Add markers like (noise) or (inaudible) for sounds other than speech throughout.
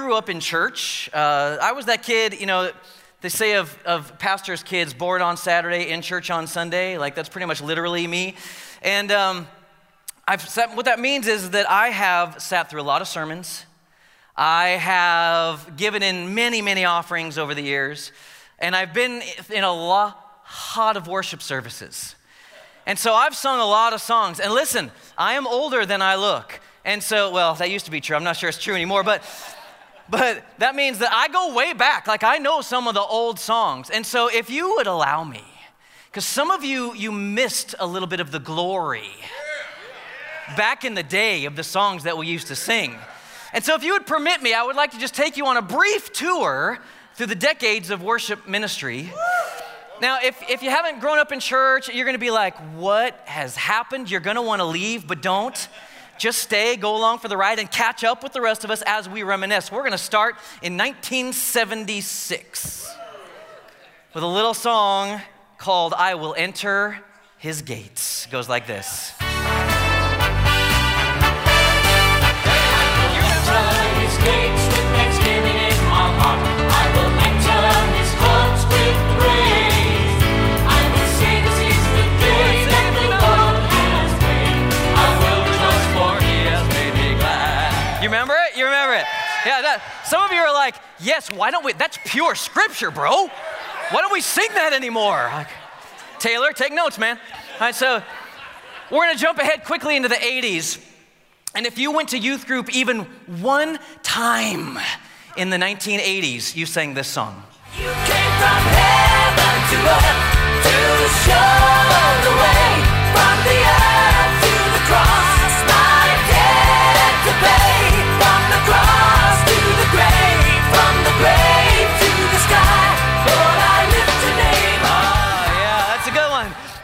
Grew up in church. Uh, I was that kid, you know, they say of, of pastors' kids bored on Saturday, in church on Sunday. Like, that's pretty much literally me. And um, I've sat, what that means is that I have sat through a lot of sermons. I have given in many, many offerings over the years. And I've been in a lot of worship services. And so I've sung a lot of songs. And listen, I am older than I look. And so, well, that used to be true. I'm not sure it's true anymore, but but that means that I go way back. Like I know some of the old songs. And so if you would allow me, because some of you you missed a little bit of the glory back in the day of the songs that we used to sing. And so if you would permit me, I would like to just take you on a brief tour through the decades of worship ministry. Now, if, if you haven't grown up in church, you're gonna be like, what has happened? You're gonna wanna leave, but don't. Just stay, go along for the ride, and catch up with the rest of us as we reminisce. We're gonna start in 1976 with a little song called I Will Enter His Gates. It goes like this. Like, yes, why don't we? That's pure scripture, bro. Why don't we sing that anymore? Like, Taylor, take notes, man. All right, so we're gonna jump ahead quickly into the 80s. And if you went to youth group even one time in the 1980s, you sang this song.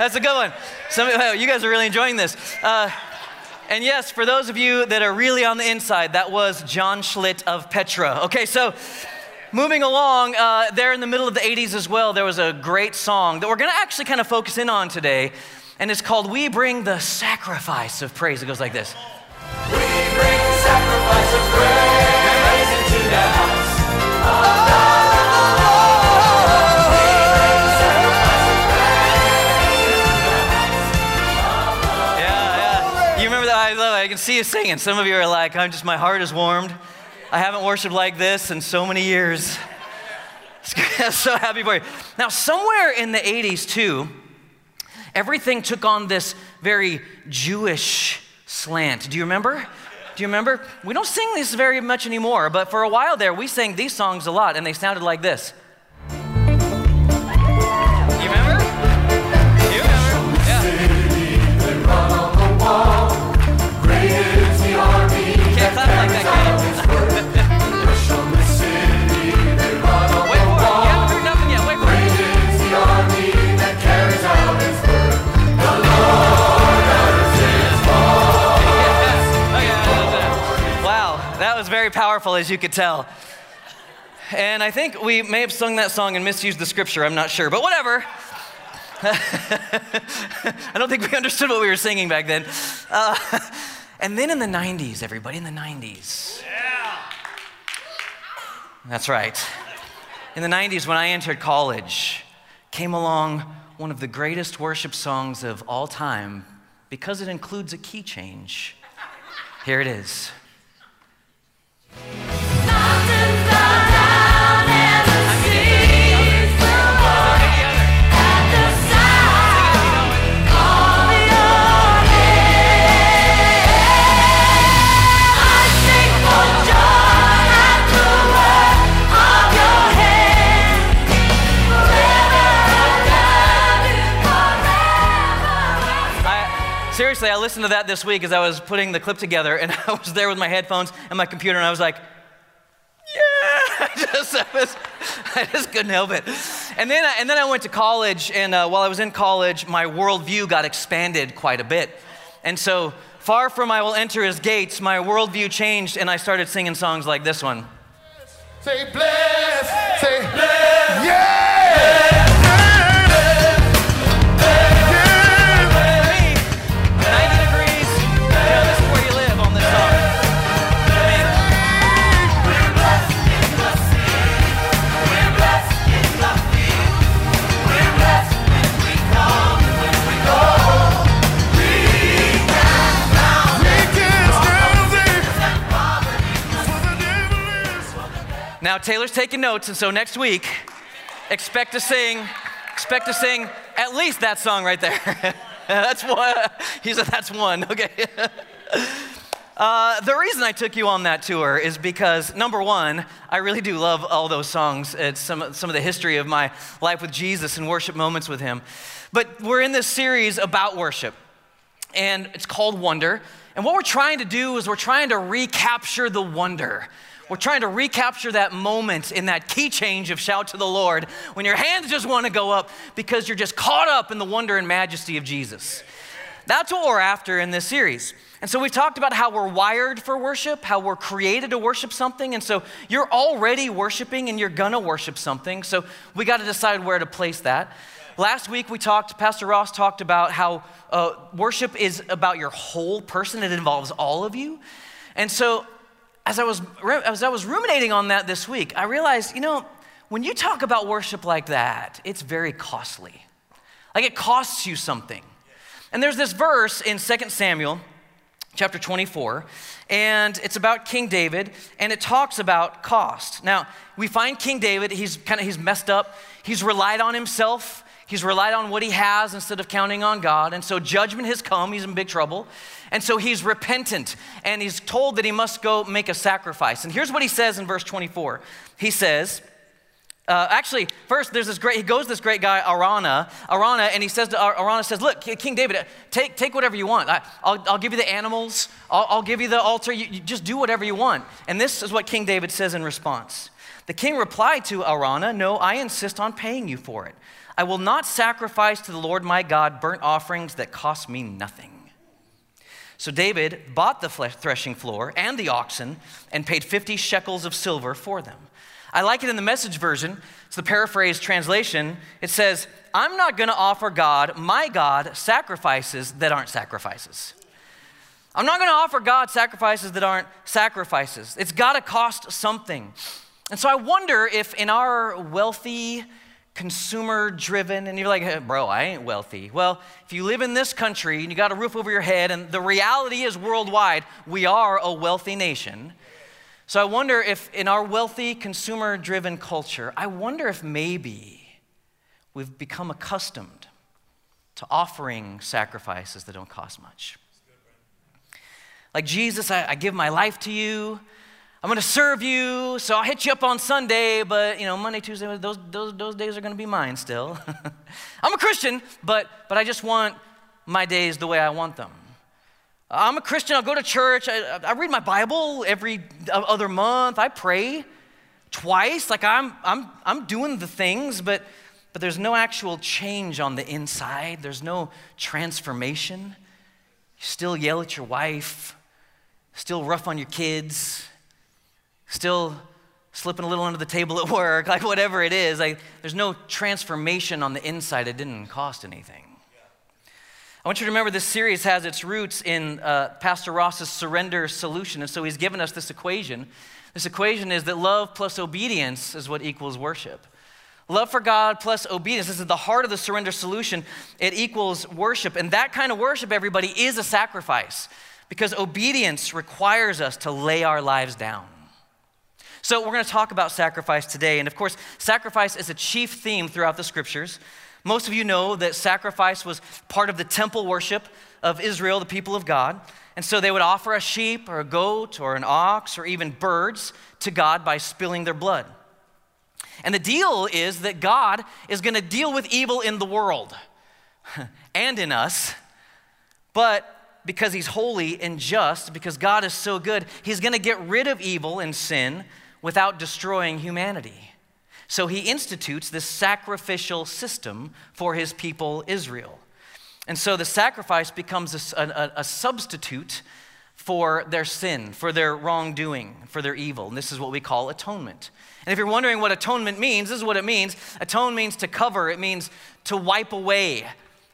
That's a good one. Some, you guys are really enjoying this. Uh, and yes, for those of you that are really on the inside, that was John Schlitt of Petra. Okay, so moving along, uh, there in the middle of the 80s as well, there was a great song that we're going to actually kind of focus in on today. And it's called We Bring the Sacrifice of Praise. It goes like this We bring the sacrifice of praise into the house. I can see you singing. Some of you are like, I'm just, my heart is warmed. I haven't worshiped like this in so many years. (laughs) so happy for you. Now, somewhere in the 80s, too, everything took on this very Jewish slant. Do you remember? Do you remember? We don't sing this very much anymore, but for a while there, we sang these songs a lot, and they sounded like this. As you could tell. And I think we may have sung that song and misused the scripture, I'm not sure, but whatever. (laughs) I don't think we understood what we were singing back then. Uh, and then in the 90s, everybody, in the 90s. Yeah. That's right. In the 90s, when I entered college, came along one of the greatest worship songs of all time because it includes a key change. Here it is. Seriously, I listened to that this week as I was putting the clip together, and (laughs) I was there with my headphones and my computer, and I was like, yeah, I just, I, was, I just couldn't help it. And then, I, and then I went to college, and uh, while I was in college, my worldview got expanded quite a bit. And so, far from I will enter his gates, my worldview changed, and I started singing songs like this one. Say bless, say bless, yeah! Now Taylor's taking notes, and so next week, expect to sing, expect to sing at least that song right there. (laughs) that's one. He said that's one. (laughs) Okay. Uh, the reason I took you on that tour is because, number one, I really do love all those songs. It's some, some of the history of my life with Jesus and worship moments with Him. But we're in this series about worship, and it's called Wonder. And what we're trying to do is we're trying to recapture the wonder. We're trying to recapture that moment in that key change of shout to the Lord when your hands just want to go up because you're just caught up in the wonder and majesty of Jesus. That's what we're after in this series. And so we've talked about how we're wired for worship, how we're created to worship something. And so you're already worshiping and you're gonna worship something. So we got to decide where to place that. Last week we talked, Pastor Ross talked about how uh, worship is about your whole person, it involves all of you. And so as I, was, as I was ruminating on that this week, I realized, you know, when you talk about worship like that, it's very costly. Like it costs you something. And there's this verse in 2 Samuel chapter 24, and it's about King David, and it talks about cost. Now, we find King David, he's kind of he's messed up. He's relied on himself. He's relied on what he has instead of counting on God. And so judgment has come. He's in big trouble. And so he's repentant and he's told that he must go make a sacrifice. And here's what he says in verse 24. He says, uh, actually, first, there's this great, he goes this great guy, Araunah, Araunah, and he says to Araunah, says, look, King David, take, take whatever you want. I, will I'll give you the animals. I'll, I'll give you the altar. You, you just do whatever you want. And this is what King David says in response. The king replied to Araunah, no, I insist on paying you for it. I will not sacrifice to the Lord my God burnt offerings that cost me nothing. So David bought the threshing floor and the oxen and paid 50 shekels of silver for them. I like it in the message version. It's the paraphrase translation. It says, I'm not going to offer God, my God, sacrifices that aren't sacrifices. I'm not going to offer God sacrifices that aren't sacrifices. It's got to cost something. And so I wonder if in our wealthy, consumer driven, and you're like, hey, bro, I ain't wealthy. Well, if you live in this country and you got a roof over your head, and the reality is worldwide, we are a wealthy nation. So I wonder if, in our wealthy, consumer driven culture, I wonder if maybe we've become accustomed to offering sacrifices that don't cost much. Like, Jesus, I, I give my life to you. I'm going to serve you, so I'll hit you up on Sunday, but you know, Monday, Tuesday, those, those, those days are going to be mine still. (laughs) I'm a Christian, but, but I just want my days the way I want them. I'm a Christian. I'll go to church. I, I, read my Bible every other month. I pray twice. Like I'm, I'm, I'm doing the things, but, but there's no actual change on the inside. There's no transformation. You still yell at your wife, still rough on your kids, still slipping a little under the table at work, (laughs) like whatever it is. Like, there's no transformation on the inside. It didn't cost anything. I want you to remember this series has its roots in uh, Pastor Ross's surrender solution. And so he's given us this equation. This equation is that love plus obedience is what equals worship. Love for God plus obedience. This is the heart of the surrender solution. It equals worship. And that kind of worship, everybody, is a sacrifice because obedience requires us to lay our lives down. So, we're going to talk about sacrifice today. And of course, sacrifice is a chief theme throughout the scriptures. Most of you know that sacrifice was part of the temple worship of Israel, the people of God. And so they would offer a sheep or a goat or an ox or even birds to God by spilling their blood. And the deal is that God is going to deal with evil in the world (laughs) and in us, but because He's holy and just, because God is so good, He's going to get rid of evil and sin without destroying humanity. So he institutes this sacrificial system for his people Israel. And so the sacrifice becomes a, a, a, substitute for their sin, for their wrongdoing, for their evil. And this is what we call atonement. And if you're wondering what atonement means, this is what it means. Atone means to cover, it means to wipe away,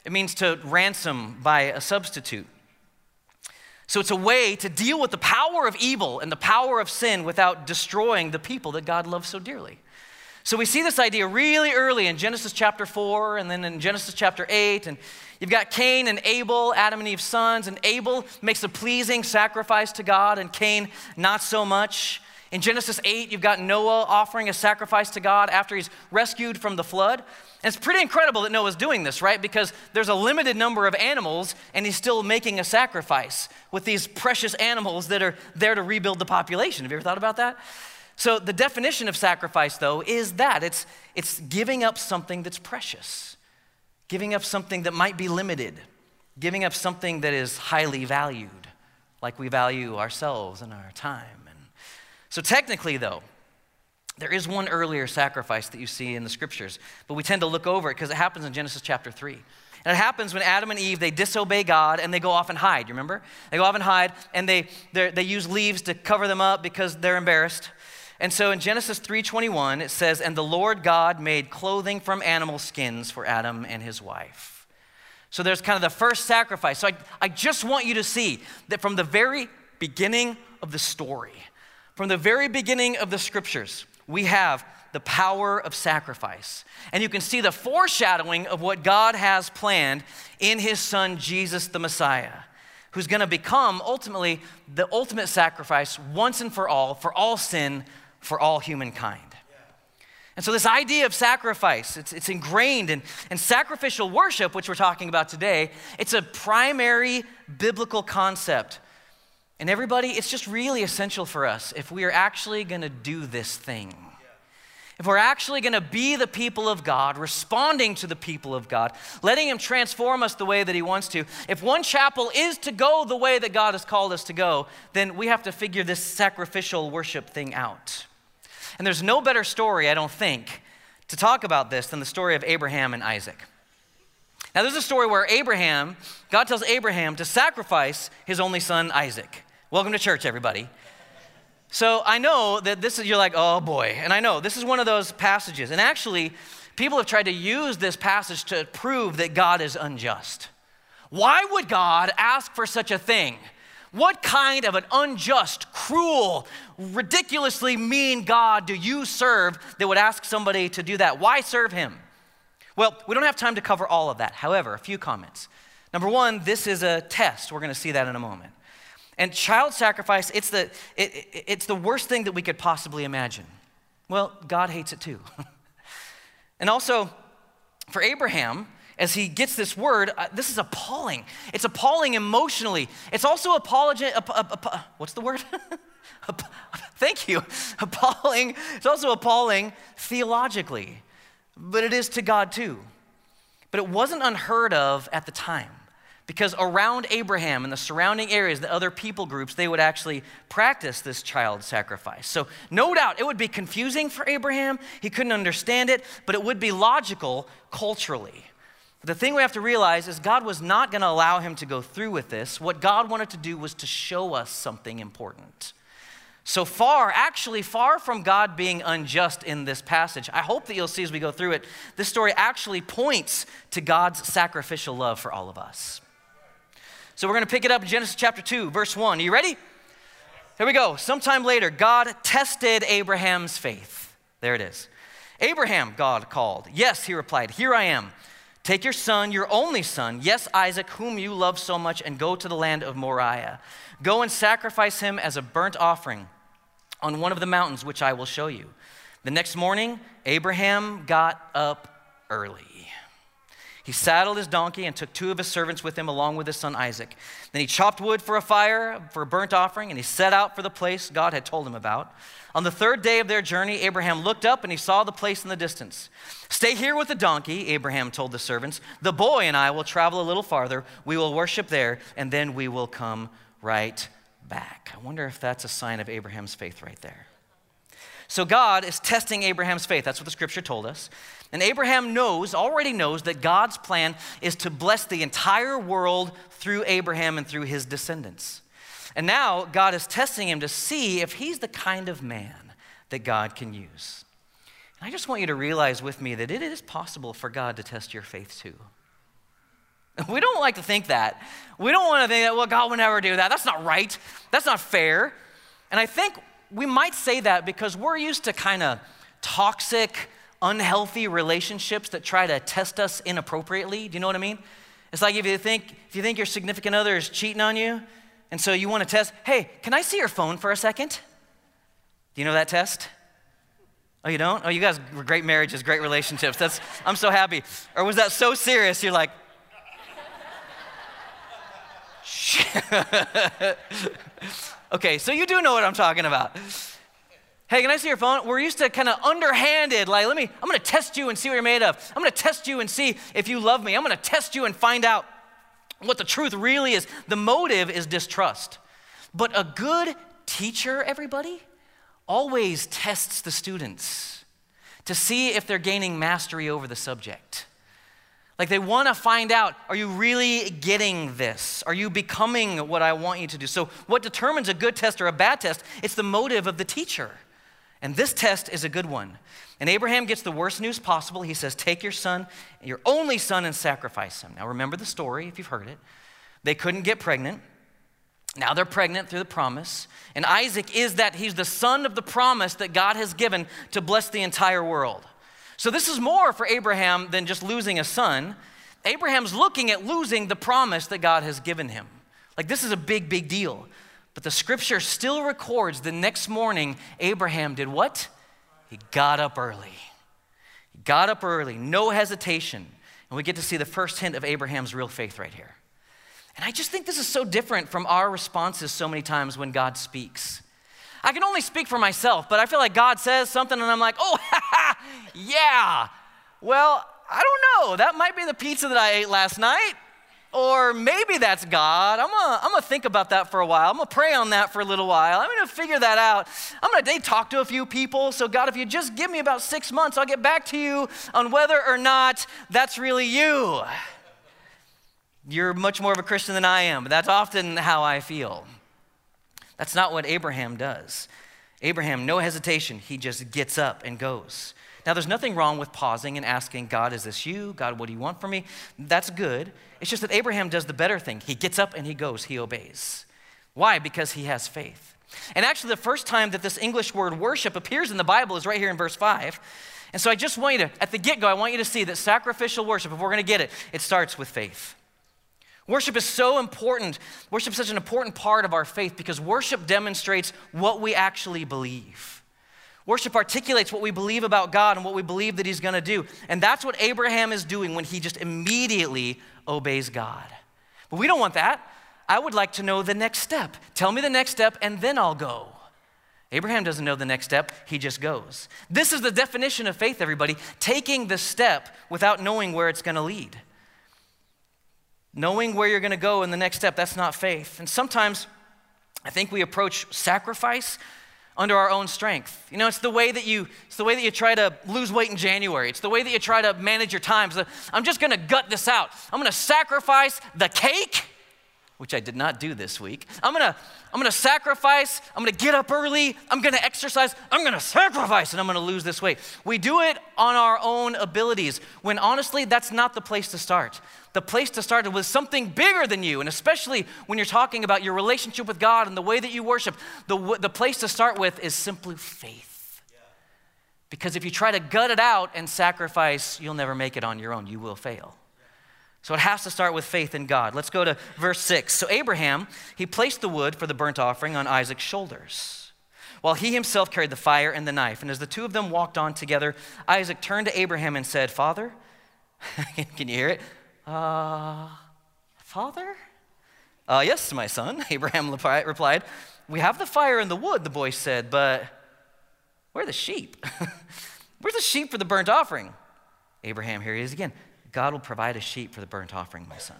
it means to ransom by a substitute. So it's a way to deal with the power of evil and the power of sin without destroying the people that God loves so dearly. So we see this idea really early in Genesis chapter 4 and then in Genesis chapter 8. And you've got Cain and Abel, Adam and Eve's sons. And Abel makes a pleasing sacrifice to God, and Cain not so much. In Genesis 8, you've got Noah offering a sacrifice to God after he's rescued from the flood. And it's pretty incredible that Noah's doing this, right? Because there's a limited number of animals and he's still making a sacrifice with these precious animals that are there to rebuild the population. Have you ever thought about that? So, the definition of sacrifice, though, is that it's, it's giving up something that's precious, giving up something that might be limited, giving up something that is highly valued, like we value ourselves and our time. So, technically, though, there is one earlier sacrifice that you see in the scriptures, but we tend to look over it because it happens in Genesis chapter 3. And it happens when Adam and Eve, they disobey God and they go off and hide. You remember? They go off and hide and they, they use leaves to cover them up because they're embarrassed. And so in Genesis 3:21 it says, "And the Lord God made clothing from animal skins for Adam and his wife." So there's kind of the first sacrifice. So I, I just want you to see that from the very beginning of the story, from the very beginning of the scriptures, we have the power of sacrifice. And you can see the foreshadowing of what God has planned in his son, Jesus the Messiah, who's to become ultimately the ultimate sacrifice once and for all, for all sin, for all humankind. And so, this idea of sacrifice, it's, it's ingrained in, in sacrificial worship, which we're talking about today. It's a primary biblical concept and everybody, it's just really essential for us if we are actually going to do this thing. If we're actually going to be the people of God, responding to the people of God, letting Him transform us the way that He wants to, if one chapel is to go the way that God has called us to go, then we have to figure this sacrificial worship thing out. And there's no better story, I don't think, to talk about this than the story of Abraham and Isaac. Now, there's a story where Abraham, God tells Abraham to sacrifice his only son, Isaac. Welcome to church, everybody. So I know that this is, you're like, oh boy. And I know this is one of those passages. And actually, people have tried to use this passage to prove that God is unjust. Why would God ask for such a thing? What kind of an unjust, cruel, ridiculously mean God do you serve that would ask somebody to do that? Why serve him? Well, we don't have time to cover all of that. However, a few comments. Number one, this is a test. We're going to see that in a moment. And child sacrifice, it's the, it, it, it's the worst thing that we could possibly imagine. Well, God hates it too. (laughs) and also, for Abraham, as he gets this word, uh, this is appalling. It's appalling emotionally. It's also appalling. what's the word? (laughs) Thank you. (laughs) Appalling. It's also appalling theologically, but it is to God too. But it wasn't unheard of at the time. Because around Abraham and the surrounding areas, the other people groups, they would actually practice this child sacrifice. So, no doubt, it would be confusing for Abraham. He couldn't understand it, but it would be logical culturally. The thing we have to realize is God was not going to allow him to go through with this. What God wanted to do was to show us something important. So far, actually, far from God being unjust in this passage, I hope that you'll see as we go through it, this story actually points to God's sacrificial love for all of us. So we're going to pick it up in Genesis chapter 2, verse 1. Are you ready? Here we go. Sometime later, God tested Abraham's faith. There it is. Abraham, God called. Yes, he replied, Here I am. Take your son, your only son, yes, Isaac, whom you love so much, and go to the land of Moriah. Go and sacrifice him as a burnt offering on one of the mountains which I will show you. The next morning, Abraham got up early. He saddled his donkey and took two of his servants with him, along with his son Isaac. Then he chopped wood for a fire, for a burnt offering, and he set out for the place God had told him about. On the third day of their journey, Abraham looked up and he saw the place in the distance. Stay here with the donkey, Abraham told the servants. The boy and I will travel a little farther. We will worship there, and then we will come right back. I wonder if that's a sign of Abraham's faith right there. So God is testing Abraham's faith. That's what the scripture told us. And Abraham knows, already knows, that God's plan is to bless the entire world through Abraham and through his descendants. And now God is testing him to see if he's the kind of man that God can use. And I just want you to realize with me that it is possible for God to test your faith too. (laughs) We don't like to think that. We don't want to think that, well, God would never do that. That's not right. That's not fair. And I think we might say that because we're used to kind of toxic, unhealthy relationships that try to test us inappropriately. Do you know what I mean? It's like if you think if you think your significant other is cheating on you, and so you want to test, hey, can I see your phone for a second? Do you know that test? Oh, you don't? Oh, you guys were great marriages, great relationships. That's, I'm so happy. Or was that so serious? You're like, (laughs) okay, so you do know what I'm talking about. Hey, can I see your phone? We're used to kind of underhanded, like, let me, I'm gonna test you and see what you're made of. I'm gonna test you and see if you love me. I'm gonna test you and find out what the truth really is. The motive is distrust. But a good teacher, everybody, always tests the students to see if they're gaining mastery over the subject. Like they want to find out are you really getting this? Are you becoming what I want you to do? So, what determines a good test or a bad test? It's the motive of the teacher. And this test is a good one. And Abraham gets the worst news possible. He says, Take your son, your only son, and sacrifice him. Now, remember the story if you've heard it. They couldn't get pregnant. Now they're pregnant through the promise. And Isaac is that he's the son of the promise that God has given to bless the entire world. So this is more for Abraham than just losing a son. Abraham's looking at losing the promise that God has given him. Like this is a big, big deal. But the scripture still records the next morning, Abraham did what? He got up early. He got up early, no hesitation. And we get to see the first hint of Abraham's real faith right here. And I just think this is so different from our responses so many times when God speaks. I can only speak for myself, but I feel like God says something and I'm like, oh, (laughs) yeah. Well, I don't know. That might be the pizza that I ate last night. Or maybe that's God. I'm gonna, I'm gonna think about that for a while. I'm gonna pray on that for a little while. I'm gonna figure that out. I'm gonna talk to a few people. So, God, if you just give me about six months, I'll get back to you on whether or not that's really you. You're much more of a Christian than I am, but that's often how I feel. That's not what Abraham does. Abraham, no hesitation, he just gets up and goes. Now, there's nothing wrong with pausing and asking, God, is this you? God, what do you want from me? That's good. It's just that Abraham does the better thing. He gets up and he goes, he obeys. Why? Because he has faith. And actually, the first time that this English word worship appears in the Bible is right here in verse 5. And so I just want you to, at the get go, I want you to see that sacrificial worship, if we're going to get it, it starts with faith. Worship is so important. Worship is such an important part of our faith because worship demonstrates what we actually believe. Worship articulates what we believe about God and what we believe that He's going to do. And that's what Abraham is doing when he just immediately obeys God. But we don't want that. I would like to know the next step. Tell me the next step, and then I'll go. Abraham doesn't know the next step, he just goes. This is the definition of faith, everybody taking the step without knowing where it's going to lead. Knowing where you're going to go in the next step, that's not faith. And sometimes I think we approach sacrifice under our own strength. You know, it's the way that you it's the way that you try to lose weight in January. It's the way that you try to manage your times. I'm just going to gut this out. I'm going to sacrifice the cake which I did not do this week. I'm gonna, I'm gonna sacrifice, I'm gonna get up early, I'm gonna exercise, I'm gonna sacrifice, and I'm gonna lose this weight. We do it on our own abilities, when honestly, that's not the place to start. The place to start with something bigger than you, and especially when you're talking about your relationship with God and the way that you worship, the, the place to start with is simply faith. Because if you try to gut it out and sacrifice, you'll never make it on your own. You will fail. So it has to start with faith in God. Let's go to verse 6. So Abraham, he placed the wood for the burnt offering on Isaac's shoulders, while he himself carried the fire and the knife. And as the two of them walked on together, Isaac turned to Abraham and said, Father, (laughs) can you hear it? Uh, Father? Uh, yes, my son, (laughs) Abraham replied. We have the fire and the wood, the boy said, but where are the sheep? (laughs) Where's the sheep for the burnt offering? Abraham, here he is again. God will provide a sheep for the burnt offering, my son.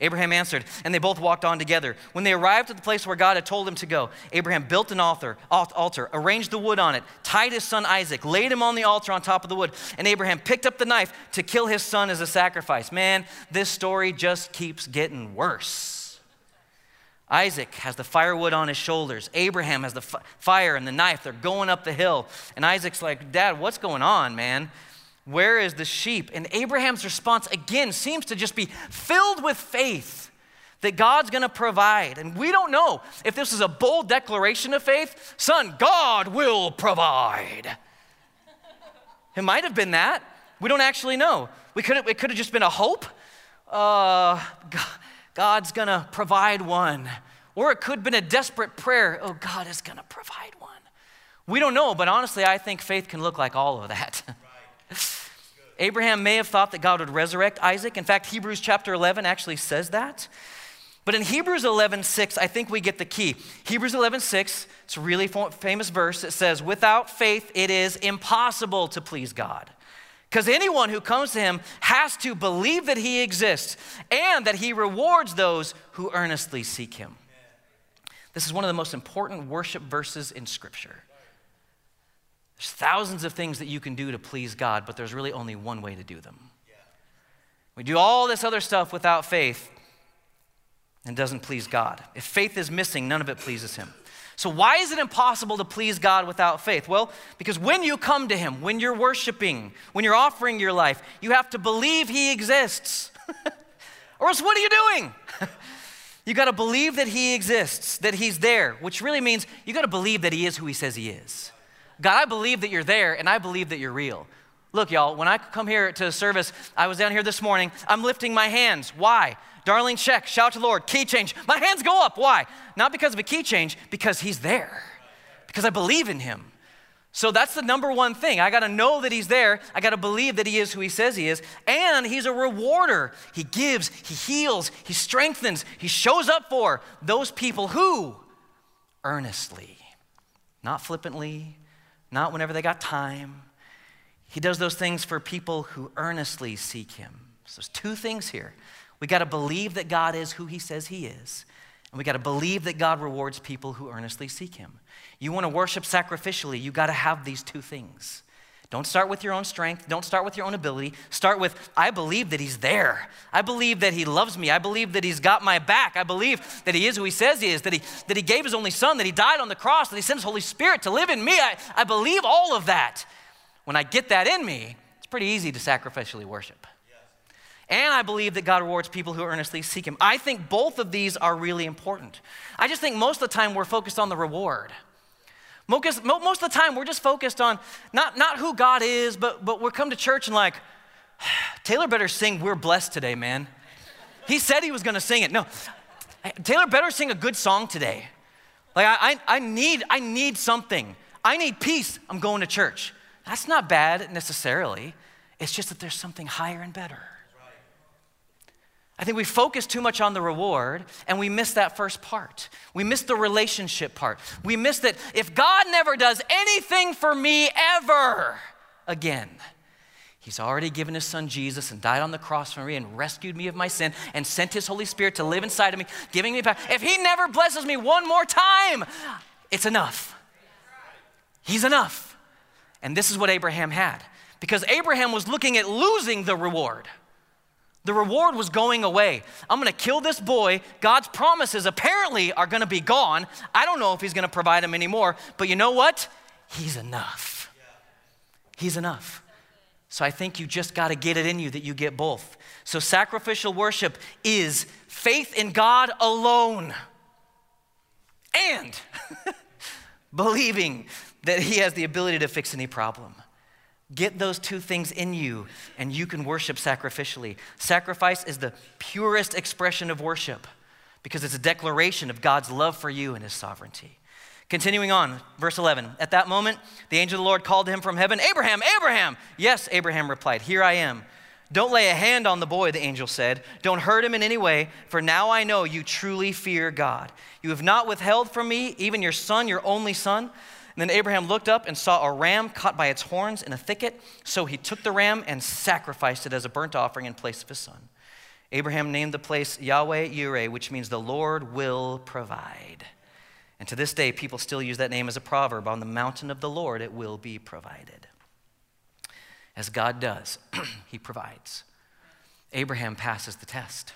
Abraham answered, and they both walked on together. When they arrived at the place where God had told him to go, Abraham built an altar, altar, arranged the wood on it, tied his son Isaac, laid him on the altar on top of the wood, and Abraham picked up the knife to kill his son as a sacrifice. Man, this story just keeps getting worse. Isaac has the firewood on his shoulders. Abraham has the fire and the knife. They're going up the hill. And Isaac's like, Dad, what's going on, man? Where is the sheep? And Abraham's response again seems to just be filled with faith that God's gonna provide. And we don't know if this is a bold declaration of faith. Son, God will provide. it might have been that. We don't actually know. We could it could have just been a hope. Uh, God's gonna provide one. Or it could have been a desperate prayer. Oh, God is gonna provide one. We don't know, but honestly, I think faith can look like all of that. (laughs) Abraham may have thought that God would resurrect Isaac. In fact, Hebrews chapter 11 actually says that. But in Hebrews 11, 6, I think we get the key. Hebrews 11, 6, it's a really famous verse. It says, Without faith, it is impossible to please God. Because anyone who comes to him has to believe that he exists and that he rewards those who earnestly seek him. This is one of the most important worship verses in Scripture. There's thousands of things that you can do to please God, but there's really only one way to do them. We do all this other stuff without faith and doesn't please God. If faith is missing, none of it pleases Him. So, why is it impossible to please God without faith? Well, because when you come to Him, when you're worshiping, when you're offering your life, you have to believe He exists. (laughs) or else, what are you doing? (laughs) you got to believe that He exists, that He's there, which really means you got to believe that He is who He says He is. God, I believe that you're there and I believe that you're real. Look, y'all, when I come here to service, I was down here this morning, I'm lifting my hands. Why? Darlene Zschech, shout to the Lord, key change. My hands go up. Why? Not because of a key change, because He's there, because I believe in Him. So that's the number one thing. I got to know that He's there. I got to believe that He is who He says He is. And He's a rewarder. He gives, He heals, He strengthens, He shows up for those people who earnestly, not flippantly, not whenever they got time. He does those things for people who earnestly seek Him. So there's two things here. We got to believe that God is who He says He is, and we got to believe that God rewards people who earnestly seek Him. You want to worship sacrificially, you got to have these two things. Don't start with your own strength. Don't start with your own ability. Start with, I believe that He's there. I believe that He loves me. I believe that He's got my back. I believe that He is who He says He is, that He, that he gave His only Son, that He died on the cross, that He sent His Holy Spirit to live in me. I, I believe all of that. When I get that in me, it's pretty easy to sacrificially worship. And I believe that God rewards people who earnestly seek Him. I think both of these are really important. I just think most of the time we're focused on the reward. Most, of the time, we're just focused on not, not who God is, but, but we come to church and like, (sighs) Taylor better sing We're Blessed today, man. He said he was gonna sing it. No, Taylor better sing a good song today. Like, I, I, I, need, I need something. I need peace. I'm going to church. That's not bad necessarily. It's just that there's something higher and better. I think we focus too much on the reward and we miss that first part. We miss the relationship part. We miss that if God never does anything for me ever again, He's already given His Son Jesus and died on the cross for me and rescued me of my sin and sent His Holy Spirit to live inside of me, giving me power. If He never blesses me one more time, it's enough. He's enough. And this is what Abraham had because Abraham was looking at losing the reward. The reward was going away. I'm going to kill this boy. God's promises apparently are going to be gone. I don't know if he's going to provide them anymore, but you know what? He's enough. He's enough. So I think you just got to get it in you that you get both. So sacrificial worship is faith in God alone and (laughs) believing that he has the ability to fix any problem. Get those two things in you, and you can worship sacrificially. Sacrifice is the purest expression of worship because it's a declaration of God's love for you and his sovereignty. Continuing on, verse 11. At that moment, the angel of the Lord called to him from heaven, Abraham, Abraham. Yes, Abraham replied, Here I am. Don't lay a hand on the boy, the angel said. Don't hurt him in any way, for now I know you truly fear God. You have not withheld from me even your son, your only son. And then Abraham looked up and saw a ram caught by its horns in a thicket. So he took the ram and sacrificed it as a burnt offering in place of his son. Abraham named the place Yahweh Yireh, which means the Lord will provide. And to this day, people still use that name as a proverb on the mountain of the Lord, it will be provided. As God does, (clears throat) he provides. Abraham passes the test.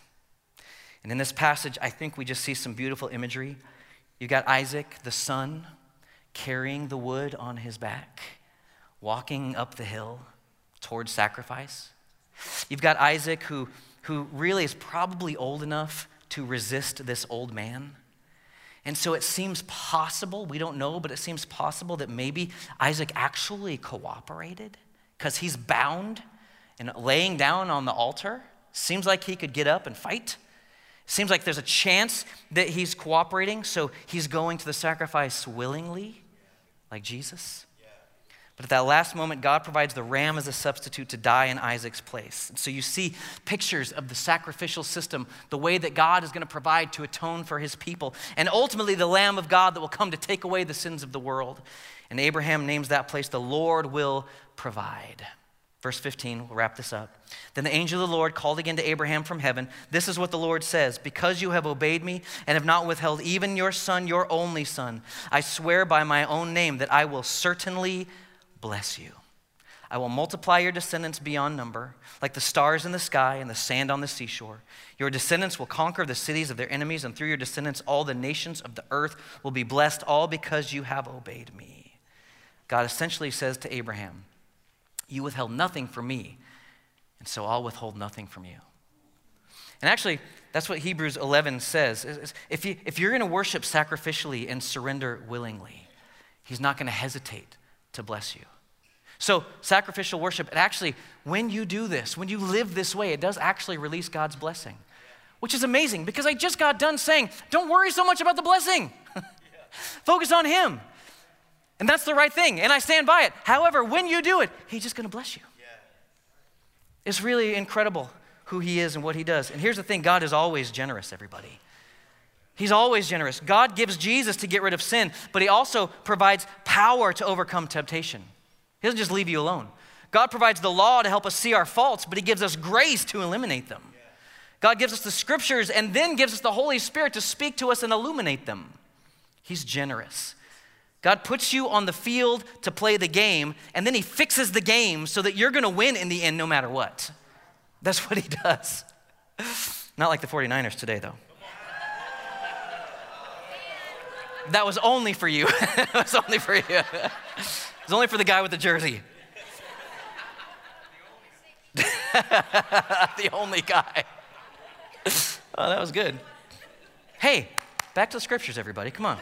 And in this passage, I think we just see some beautiful imagery. You got Isaac, the son, carrying the wood on his back, walking up the hill towards sacrifice. You've got Isaac, who, who really is probably old enough to resist this old man. And so it seems possible, we don't know, but it seems possible that maybe Isaac actually cooperated because he's bound and laying down on the altar. Seems like he could get up and fight. Seems like there's a chance that he's cooperating, so he's going to the sacrifice willingly like Jesus. But at that last moment, God provides the ram as a substitute to die in Isaac's place. so you see pictures of the sacrificial system, the way that God is going to provide to atone for his people, and ultimately the Lamb of God that will come to take away the sins of the world. And Abraham names that place, the Lord will provide. Verse 15, we'll wrap this up. Then the angel of the Lord called again to Abraham from heaven. This is what the Lord says Because you have obeyed me and have not withheld even your son, your only son, I swear by my own name that I will certainly bless you. I will multiply your descendants beyond number, like the stars in the sky and the sand on the seashore. Your descendants will conquer the cities of their enemies, and through your descendants, all the nations of the earth will be blessed, all because you have obeyed me. God essentially says to Abraham, You withheld nothing from me, and so I'll withhold nothing from you. And actually, that's what Hebrews 11 says. If, you, if you're going to worship sacrificially and surrender willingly, He's not going to hesitate to bless you. So, sacrificial worship, it actually, when you do this, when you live this way, it does actually release God's blessing, which is amazing because I just got done saying, don't worry so much about the blessing, (laughs) focus on Him. And that's the right thing, and I stand by it. However, when you do it, He's just gonna bless you. It's really incredible who He is and what He does. And here's the thing God is always generous, everybody. He's always generous. God gives Jesus to get rid of sin, but He also provides power to overcome temptation. He doesn't just leave you alone. God provides the law to help us see our faults, but He gives us grace to eliminate them. God gives us the scriptures and then gives us the Holy Spirit to speak to us and illuminate them. He's generous. God puts you on the field to play the game, and then He fixes the game so that you're going to win in the end no matter what. That's what He (laughs) does. Not like the 49ers today, though. That was only for you. (laughs) that was only for you. (laughs) It's only for the guy with the jersey. the only guy. Oh, that was good. Hey, back to the scriptures, everybody. Come on.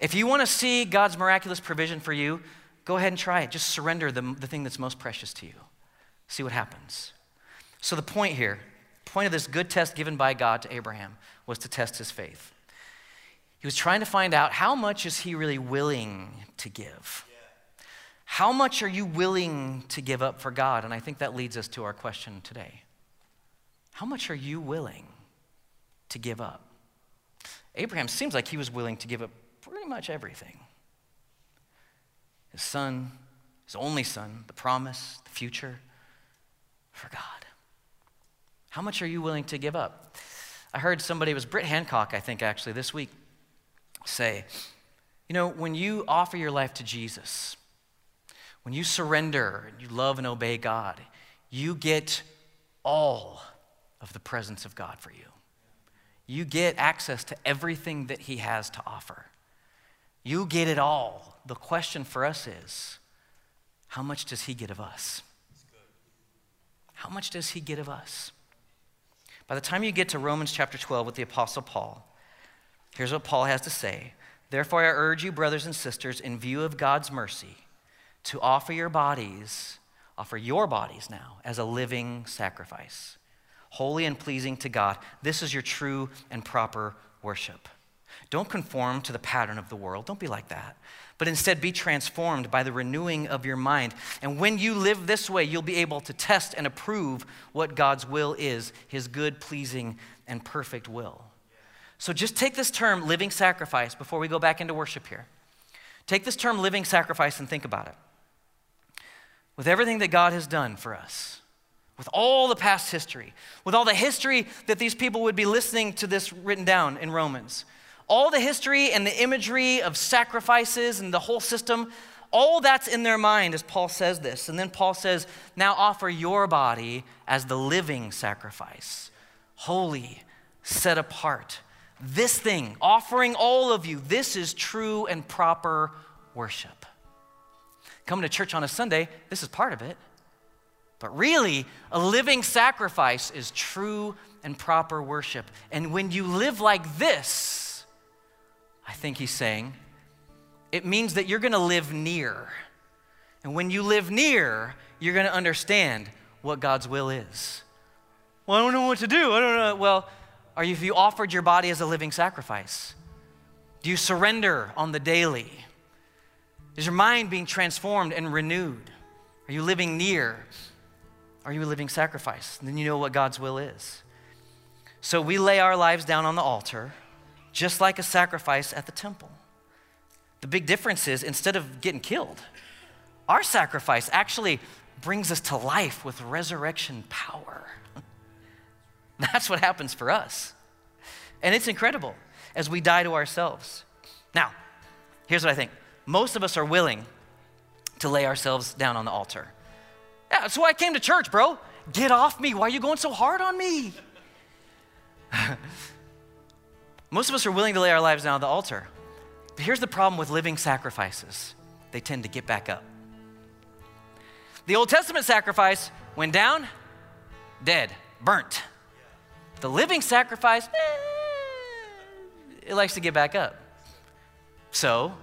If you want to see God's miraculous provision for you, go ahead and try it. Just surrender the, the thing that's most precious to you. See what happens. So, the point here, point of this good test given by God to Abraham was to test his faith. He was trying to find out how much is he really willing to give? How much are you willing to give up for God? And I think that leads us to our question today. How much are you willing to give up? Abraham seems like he was willing to give up pretty much everything his son, his only son, the promise, the future for God. How much are you willing to give up? I heard somebody, it was Britt Hancock, I think, actually, this week say, you know, when you offer your life to Jesus, when you surrender and you love and obey God, you get all of the presence of God for you. You get access to everything that He has to offer. You get it all. The question for us is how much does He get of us? How much does He get of us? By the time you get to Romans chapter 12 with the Apostle Paul, Here's what Paul has to say Therefore, I urge you, brothers and sisters, in view of God's mercy, to offer your bodies, offer your bodies now, as a living sacrifice, holy and pleasing to God. This is your true and proper worship. Don't conform to the pattern of the world. Don't be like that. But instead, be transformed by the renewing of your mind. And when you live this way, you'll be able to test and approve what God's will is his good, pleasing, and perfect will. So just take this term, living sacrifice, before we go back into worship here. Take this term, living sacrifice, and think about it. With everything that God has done for us, with all the past history, with all the history that these people would be listening to this written down in Romans, all the history and the imagery of sacrifices and the whole system, all that's in their mind as Paul says this. And then Paul says, Now offer your body as the living sacrifice, holy, set apart this thing, offering all of you, this is true and proper worship. Coming to church on a Sunday, this is part of it. But really, a living sacrifice is true and proper worship. And when you live like this, I think he's saying, it means that you're gonna live near. And when you live near, you're gonna understand what God's will is. Well, I don't know what to do. I don't know. Well, are you, have you offered your body as a living sacrifice? Do you surrender on the daily? Is your mind being transformed and renewed? Are you living near? Are you a living sacrifice? And then you know what God's will is. So we lay our lives down on the altar, just like a sacrifice at the temple. The big difference is instead of getting killed, our sacrifice actually brings us to life with resurrection power. (laughs) That's what happens for us. And it's incredible as we die to ourselves. Now, here's what I think most of us are willing to lay ourselves down on the altar. Yeah, that's why I came to church, bro. Get off me. Why are you going so hard on me? (laughs) most of us are willing to lay our lives down on the altar. But here's the problem with living sacrifices they tend to get back up. The Old Testament sacrifice went down, dead, burnt. The living sacrifice, eh, it likes to get back up. So,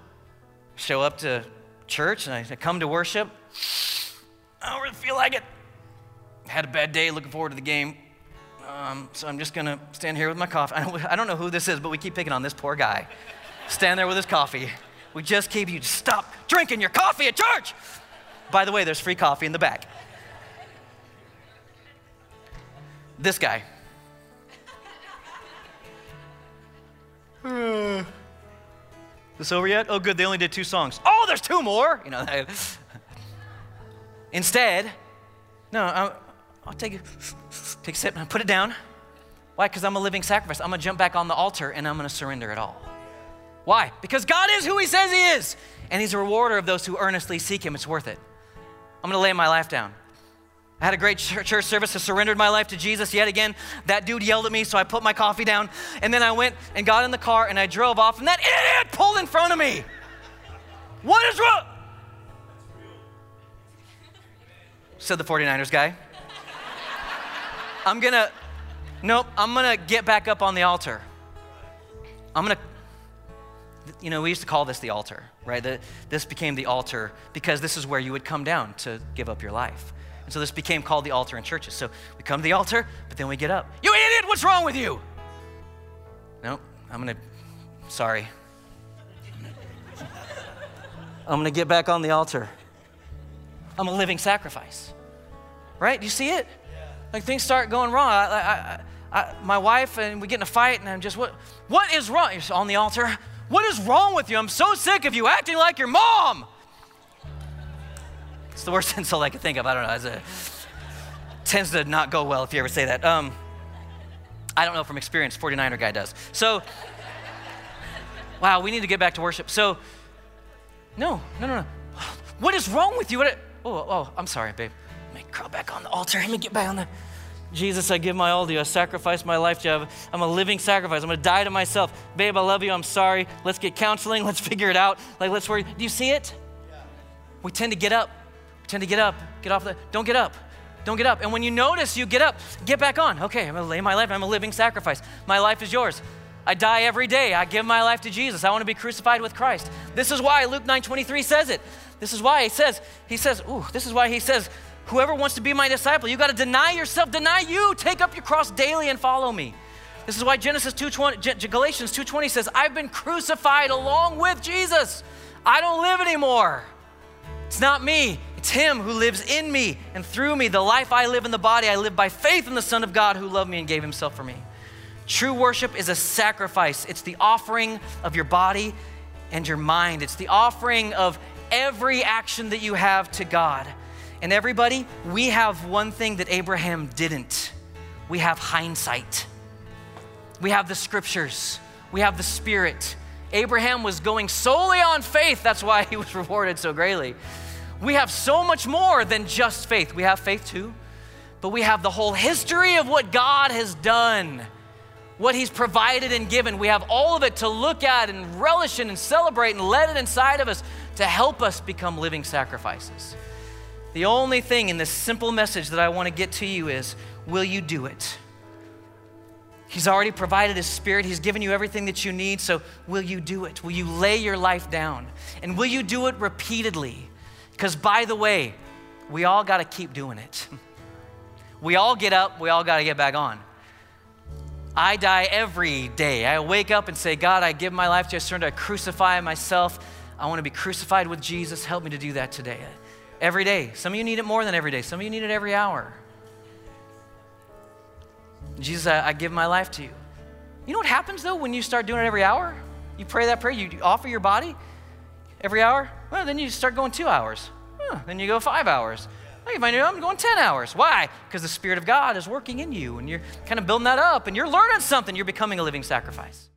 show up to church and I come to worship. I don't really feel like it. Had a bad day, looking forward to the game. Um, so I'm just gonna stand here with my coffee. (laughs) I don't, I don't know who this is, but we keep picking on this poor guy. stand there with his coffee. We just keep you stop drinking your coffee at church. By the way, there's free coffee in the back. This guy. (laughs) this over yet? Oh, good. They only did two songs. Oh, there's two more. You know. (laughs) Instead, no, I'll, I'll take a, take a sip and put it down. Why? Because I'm a living sacrifice. I'm gonna jump back on the altar and I'm gonna surrender it all. Why? Because God is who He says He is, and He's a rewarder of those who earnestly seek Him. It's worth it. I'm gonna lay my life down. I had a great church service. I surrendered my life to Jesus yet again. That dude yelled at me, so I put my coffee down. And then I went and got in the car and I drove off, and that idiot pulled in front of me. What is wrong? Said the 49ers guy. I'm gonna, nope, I'm gonna get back up on the altar. I'm gonna, you know, we used to call this the altar, right? The, this became the altar because this is where you would come down to give up your life. And so this became called the altar in churches. So we come to the altar, but then we get up. You idiot, what's wrong with you? No, I'm gonna, sorry. I'm gonna get back on the altar. I'm a living sacrifice. Right? Do you see it? Like things start going wrong. I, I, I, my wife and we get in a fight, and I'm just, what, what is wrong? You're on the altar. What is wrong with you? I'm so sick of you acting like your mom. It's the worst (laughs) insult I could think of. I don't know. It tends to not go well if you ever say that. Um, I don't know from experience. 49er guy does. So, wow, we need to get back to worship. So, no, no, no, no. What is wrong with you? What, oh, oh, I'm sorry, babe. Let me crawl back on the altar. Let me get back on the. Jesus, I give my all to you. I sacrifice my life to you. I'm a living sacrifice. I'm going to die to myself. Babe, I love you. I'm sorry. Let's get counseling. (laughs) Let's figure it out. Like, let's worry. Do you see it? Yeah. We tend to get up We tend to get up, get off the, don't get up. Don't get up. And when you notice you get up, get back on. Okay, I'm gonna lay my life, I'm a living sacrifice. My life is yours. I die every day. I give my life to Jesus. I want to be crucified with Christ. This is why Luke 9:23 says it. This is why he says, he says, ooh, this is why he says, whoever wants to be my disciple, you got to deny yourself, deny you, take up your cross daily and follow me. This is why Genesis 2:20 Galatians 2:20 says, I've been crucified along with Jesus. I don't live anymore. It's not me, it's Him who lives in me and through me. The life I live in the body, I live by faith in the Son of God who loved me and gave Himself for me. True worship is a sacrifice, it's the offering of your body and your mind, it's the offering of every action that you have to God. And everybody, we have one thing that Abraham didn't we have hindsight, we have the scriptures, we have the Spirit. Abraham was going solely on faith, that's why he was (laughs) rewarded so greatly. We have so much more than just faith. We have faith too, but we have the whole history of what God has done, what He's provided and given. We have all of it to look at and relish in and celebrate and let it inside of us to help us become living sacrifices. The only thing in this simple message that I want to get to you is will you do it? He's already provided His Spirit. He's given you everything that you need. So, will you do it? Will you lay your life down? And will you do it repeatedly? Because, by the way, we all got to keep doing it. (laughs) We all get up, we all got to get back on. I die every day. I wake up and say, God, I give my life to you. I surrender. I crucify myself. I want to be crucified with Jesus. Help me to do that today. Every day. Some of you need it more than every day, some of you need it every hour. Jesus, I, I give my life to you. You know what happens though when you start doing it every hour? You pray that prayer, you offer your body every hour. Well, then you start going two hours. Huh, then you go five hours. Hey, find I'm going 10 hours. Why? Because the Spirit of God is working in you and you're kind of building that up and you're learning something. You're becoming a living sacrifice.